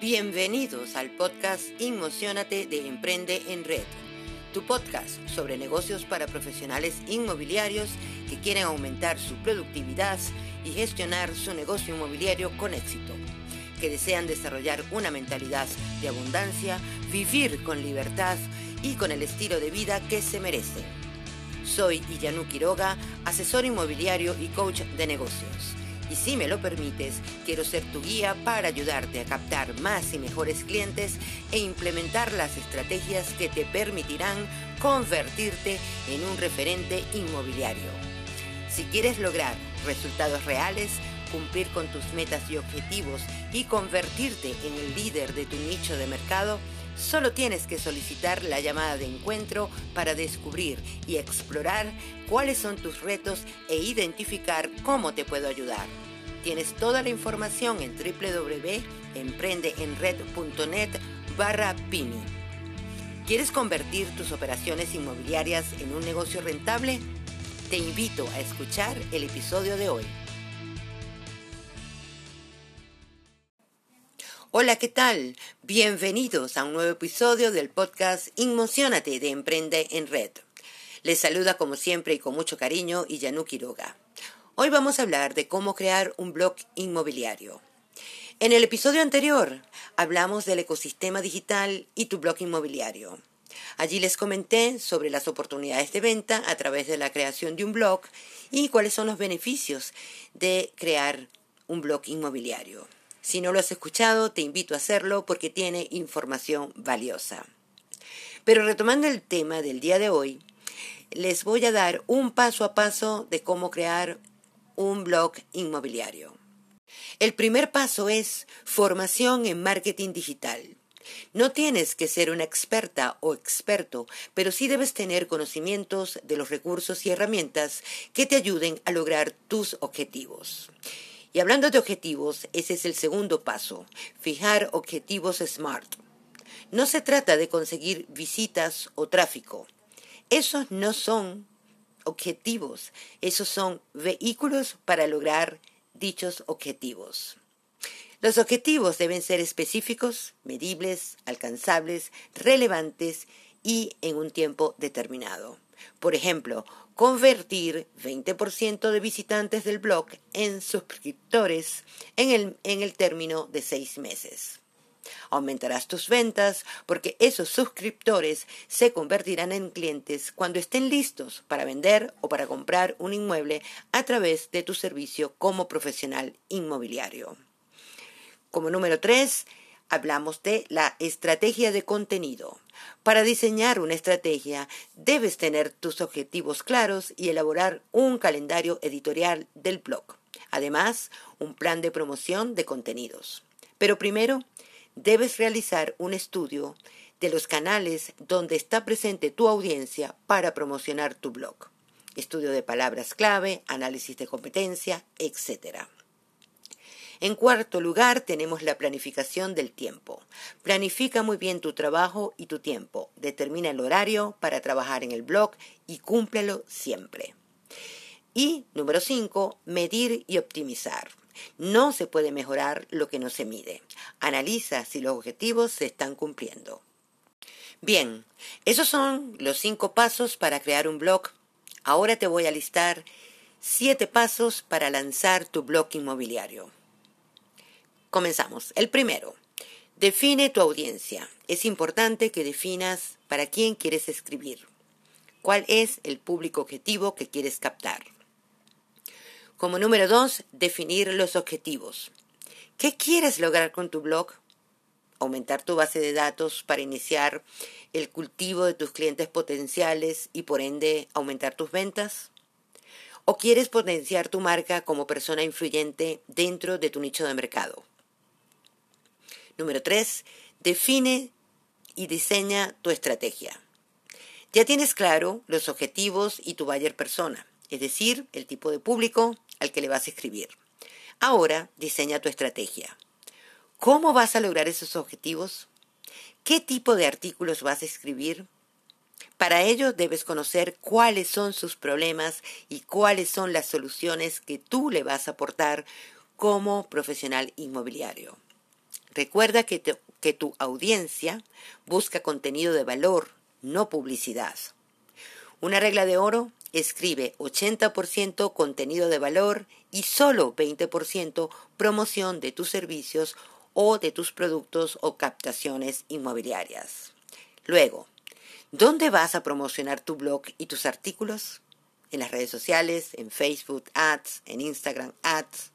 Bienvenidos al podcast Inmocionate de Emprende en Red, tu podcast sobre negocios para profesionales inmobiliarios que quieren aumentar su productividad y gestionar su negocio inmobiliario con éxito, que desean desarrollar una mentalidad de abundancia, vivir con libertad y con el estilo de vida que se merecen. Soy Iyanu Quiroga, asesor inmobiliario y coach de negocios y si me lo permites, quiero ser tu guía para ayudarte a captar más y mejores clientes e implementar las estrategias que te permitirán convertirte en un referente inmobiliario. Si quieres lograr resultados reales, cumplir con tus metas y objetivos y convertirte en el líder de tu nicho de mercado, solo tienes que solicitar la llamada de encuentro para descubrir y explorar cuáles son tus retos e identificar cómo te puedo ayudar. Tienes toda la información en www.emprendeenred.net barra PIMI. ¿Quieres convertir tus operaciones inmobiliarias en un negocio rentable? Te invito a escuchar el episodio de hoy. Hola, ¿qué tal? Bienvenidos a un nuevo episodio del podcast Inmocionate de Emprende en Red. Les saluda como siempre y con mucho cariño Iyanu Quiroga. Hoy vamos a hablar de cómo crear un blog inmobiliario. En el episodio anterior hablamos del ecosistema digital y tu blog inmobiliario. Allí les comenté sobre las oportunidades de venta a través de la creación de un blog y cuáles son los beneficios de crear un blog inmobiliario. Si no lo has escuchado, te invito a hacerlo porque tiene información valiosa. Pero retomando el tema del día de hoy, les voy a dar un paso a paso de cómo crear un blog inmobiliario. El primer paso es formación en marketing digital. No tienes que ser una experta o experto, pero sí debes tener conocimientos de los recursos y herramientas que te ayuden a lograr tus objetivos. Y hablando de objetivos, ese es el segundo paso, fijar objetivos SMART. No se trata de conseguir visitas o tráfico. Esos no son objetivos, esos son vehículos para lograr dichos objetivos. Los objetivos deben ser específicos, medibles, alcanzables, relevantes y en un tiempo determinado. Por ejemplo, convertir 20% de visitantes del blog en suscriptores en el, en el término de seis meses. Aumentarás tus ventas porque esos suscriptores se convertirán en clientes cuando estén listos para vender o para comprar un inmueble a través de tu servicio como profesional inmobiliario. Como número 3, hablamos de la estrategia de contenido. Para diseñar una estrategia debes tener tus objetivos claros y elaborar un calendario editorial del blog. Además, un plan de promoción de contenidos. Pero primero, debes realizar un estudio de los canales donde está presente tu audiencia para promocionar tu blog. Estudio de palabras clave, análisis de competencia, etc. En cuarto lugar, tenemos la planificación del tiempo. Planifica muy bien tu trabajo y tu tiempo. Determina el horario para trabajar en el blog y cúmplelo siempre. Y número cinco, medir y optimizar. No se puede mejorar lo que no se mide. Analiza si los objetivos se están cumpliendo. Bien, esos son los cinco pasos para crear un blog. Ahora te voy a listar siete pasos para lanzar tu blog inmobiliario. Comenzamos. El primero, define tu audiencia. Es importante que definas para quién quieres escribir. ¿Cuál es el público objetivo que quieres captar? Como número dos, definir los objetivos. ¿Qué quieres lograr con tu blog? Aumentar tu base de datos para iniciar el cultivo de tus clientes potenciales y por ende aumentar tus ventas? ¿O quieres potenciar tu marca como persona influyente dentro de tu nicho de mercado? Número 3. Define y diseña tu estrategia. Ya tienes claro los objetivos y tu buyer persona, es decir, el tipo de público al que le vas a escribir. Ahora diseña tu estrategia. ¿Cómo vas a lograr esos objetivos? ¿Qué tipo de artículos vas a escribir? Para ello debes conocer cuáles son sus problemas y cuáles son las soluciones que tú le vas a aportar como profesional inmobiliario. Recuerda que, tu audiencia busca contenido de valor, no publicidad. Una regla de oro, escribe 80% contenido de valor y solo 20% promoción de tus servicios o de tus productos o captaciones inmobiliarias. Luego, ¿dónde vas a promocionar tu blog y tus artículos? En las redes sociales, en Facebook Ads, en Instagram Ads.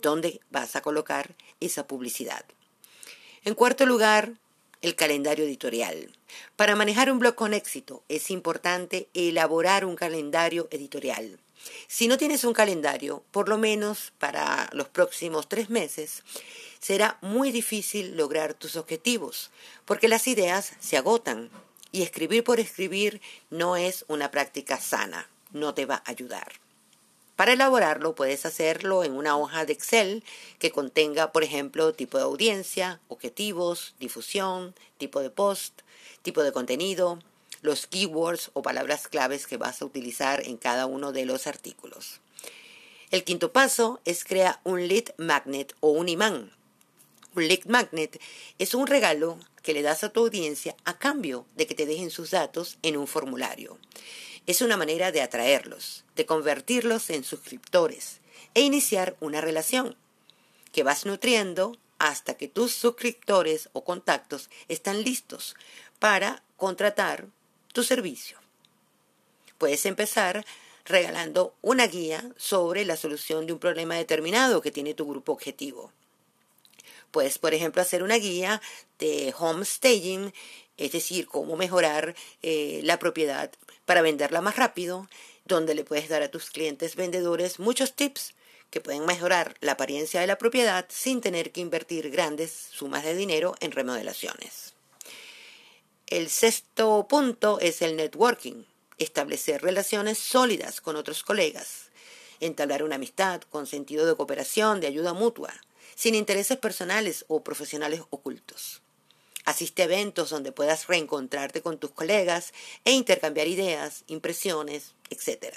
¿Dónde vas a colocar esa publicidad? En cuarto lugar, el calendario editorial. Para manejar un blog con éxito es importante elaborar un calendario editorial. Si no tienes un calendario, por lo menos para los próximos tres meses, será muy difícil lograr tus objetivos, porque las ideas se agotan y escribir por escribir no es una práctica sana, no te va a ayudar. Para elaborarlo puedes hacerlo en una hoja de Excel que contenga, por ejemplo, tipo de audiencia, objetivos, difusión, tipo de post, tipo de contenido, los keywords o palabras claves que vas a utilizar en cada uno de los artículos. El quinto paso es crear un lead magnet o un imán. Un lead magnet es un regalo que le das a tu audiencia a cambio de que te dejen sus datos en un formulario. Es una manera de atraerlos, de convertirlos en suscriptores e iniciar una relación que vas nutriendo hasta que tus suscriptores o contactos están listos para contratar tu servicio. Puedes empezar regalando una guía sobre la solución de un problema determinado que tiene tu grupo objetivo. Puedes, por ejemplo, hacer una guía de home staging, es decir, cómo mejorar eh, la propiedad para venderla más rápido, donde le puedes dar a tus clientes vendedores muchos tips que pueden mejorar la apariencia de la propiedad sin tener que invertir grandes sumas de dinero en remodelaciones. El sexto punto es el networking, establecer relaciones sólidas con otros colegas, entablar una amistad con sentido de cooperación, de ayuda mutua, sin intereses personales o profesionales ocultos. Asiste a eventos donde puedas reencontrarte con tus colegas e intercambiar ideas, impresiones, etc.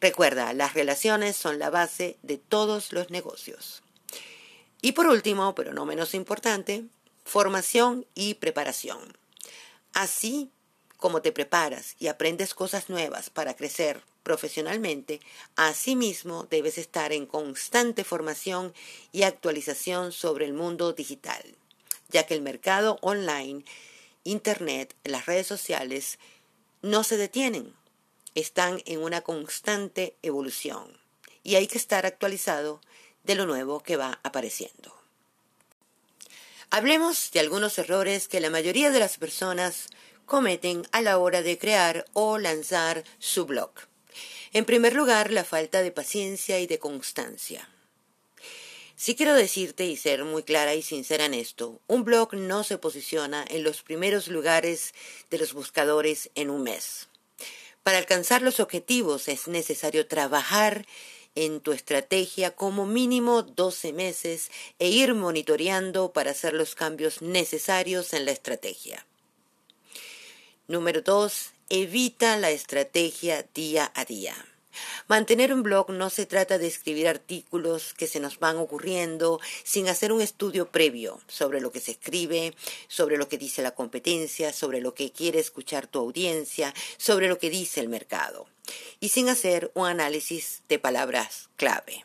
Recuerda, las relaciones son la base de todos los negocios. Y por último, pero no menos importante, formación y preparación. Así como te preparas y aprendes cosas nuevas para crecer profesionalmente, asimismo debes estar en constante formación y actualización sobre el mundo digital ya que el mercado online, Internet, las redes sociales, no se detienen, están en una constante evolución y hay que estar actualizado de lo nuevo que va apareciendo. Hablemos de algunos errores que la mayoría de las personas cometen a la hora de crear o lanzar su blog. En primer lugar, la falta de paciencia y de constancia. Sí quiero decirte y ser muy clara y sincera en esto, un blog no se posiciona en los primeros lugares de los buscadores en un mes. Para alcanzar los objetivos es necesario trabajar en tu estrategia como mínimo 12 meses e ir monitoreando para hacer los cambios necesarios en la estrategia. Número 2. Evita la estrategia día a día. Mantener un blog no se trata de escribir artículos que se nos van ocurriendo sin hacer un estudio previo sobre lo que se escribe, sobre lo que dice la competencia, sobre lo que quiere escuchar tu audiencia, sobre lo que dice el mercado, y sin hacer un análisis de palabras clave.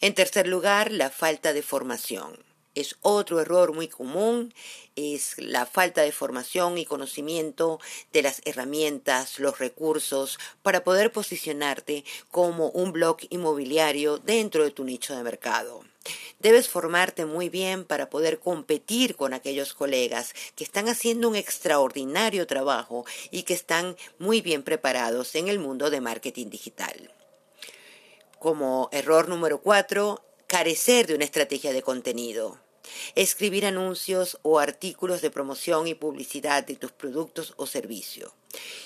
En tercer lugar, la falta de formación es otro error muy común, es la falta de formación y conocimiento de las herramientas, los recursos para poder posicionarte como un blog inmobiliario dentro de tu nicho de mercado. Debes formarte muy bien para poder competir con aquellos colegas que están haciendo un extraordinario trabajo y que están muy bien preparados en el mundo de marketing digital. Como error número cuatro, carecer de una estrategia de contenido. Escribir anuncios o artículos de promoción y publicidad de tus productos o servicios.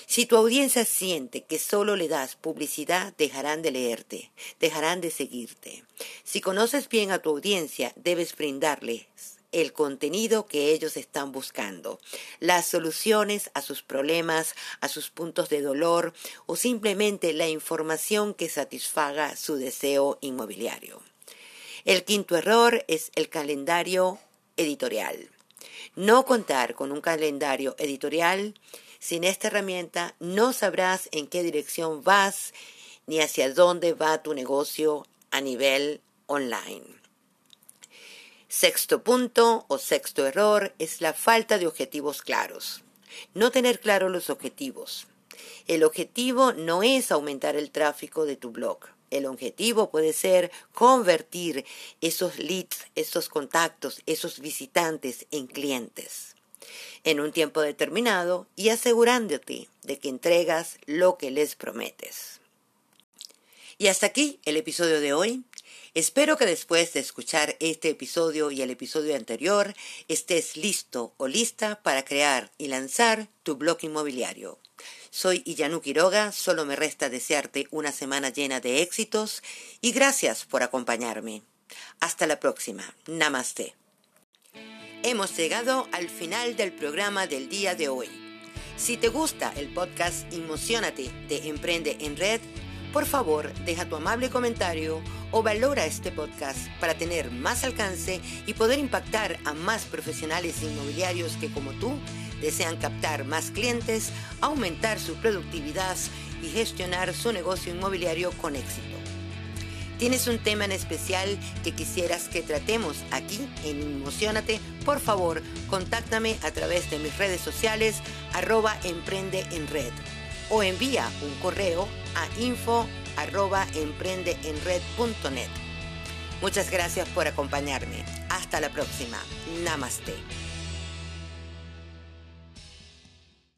Si tu audiencia siente que solo le das publicidad, dejarán de leerte, dejarán de seguirte. Si conoces bien a tu audiencia, debes brindarles el contenido que ellos están buscando, las soluciones a sus problemas, a sus puntos de dolor o simplemente la información que satisfaga su deseo inmobiliario. El quinto error es el calendario editorial. No contar con un calendario editorial, sin esta herramienta no sabrás en qué dirección vas ni hacia dónde va tu negocio a nivel online. Sexto punto o sexto error es la falta de objetivos claros. No tener claros los objetivos. El objetivo no es aumentar el tráfico de tu blog. El objetivo puede ser convertir esos leads, esos contactos, esos visitantes en clientes en un tiempo determinado y asegurándote de que entregas lo que les prometes. Y hasta aquí el episodio de hoy. Espero que después de escuchar este episodio y el episodio anterior estés listo o lista para crear y lanzar tu blog inmobiliario. Soy Iyanu Quiroga, solo me resta desearte una semana llena de éxitos y gracias por acompañarme. Hasta la próxima. Namaste. Hemos llegado al final del programa del día de hoy. Si te gusta el podcast Emocionate de Emprende en Red, por favor, deja tu amable comentario o valora este podcast para tener más alcance y poder impactar a más profesionales inmobiliarios que como tú desean captar más clientes, aumentar su productividad y gestionar su negocio inmobiliario con éxito. ¿Tienes un tema en especial que quisieras que tratemos aquí en Emocionate? Por favor, contáctame a través de mis redes sociales arroba emprende en red o envía un correo a info arroba emprendeenred.net. Muchas gracias por acompañarme. Hasta la próxima. Namaste.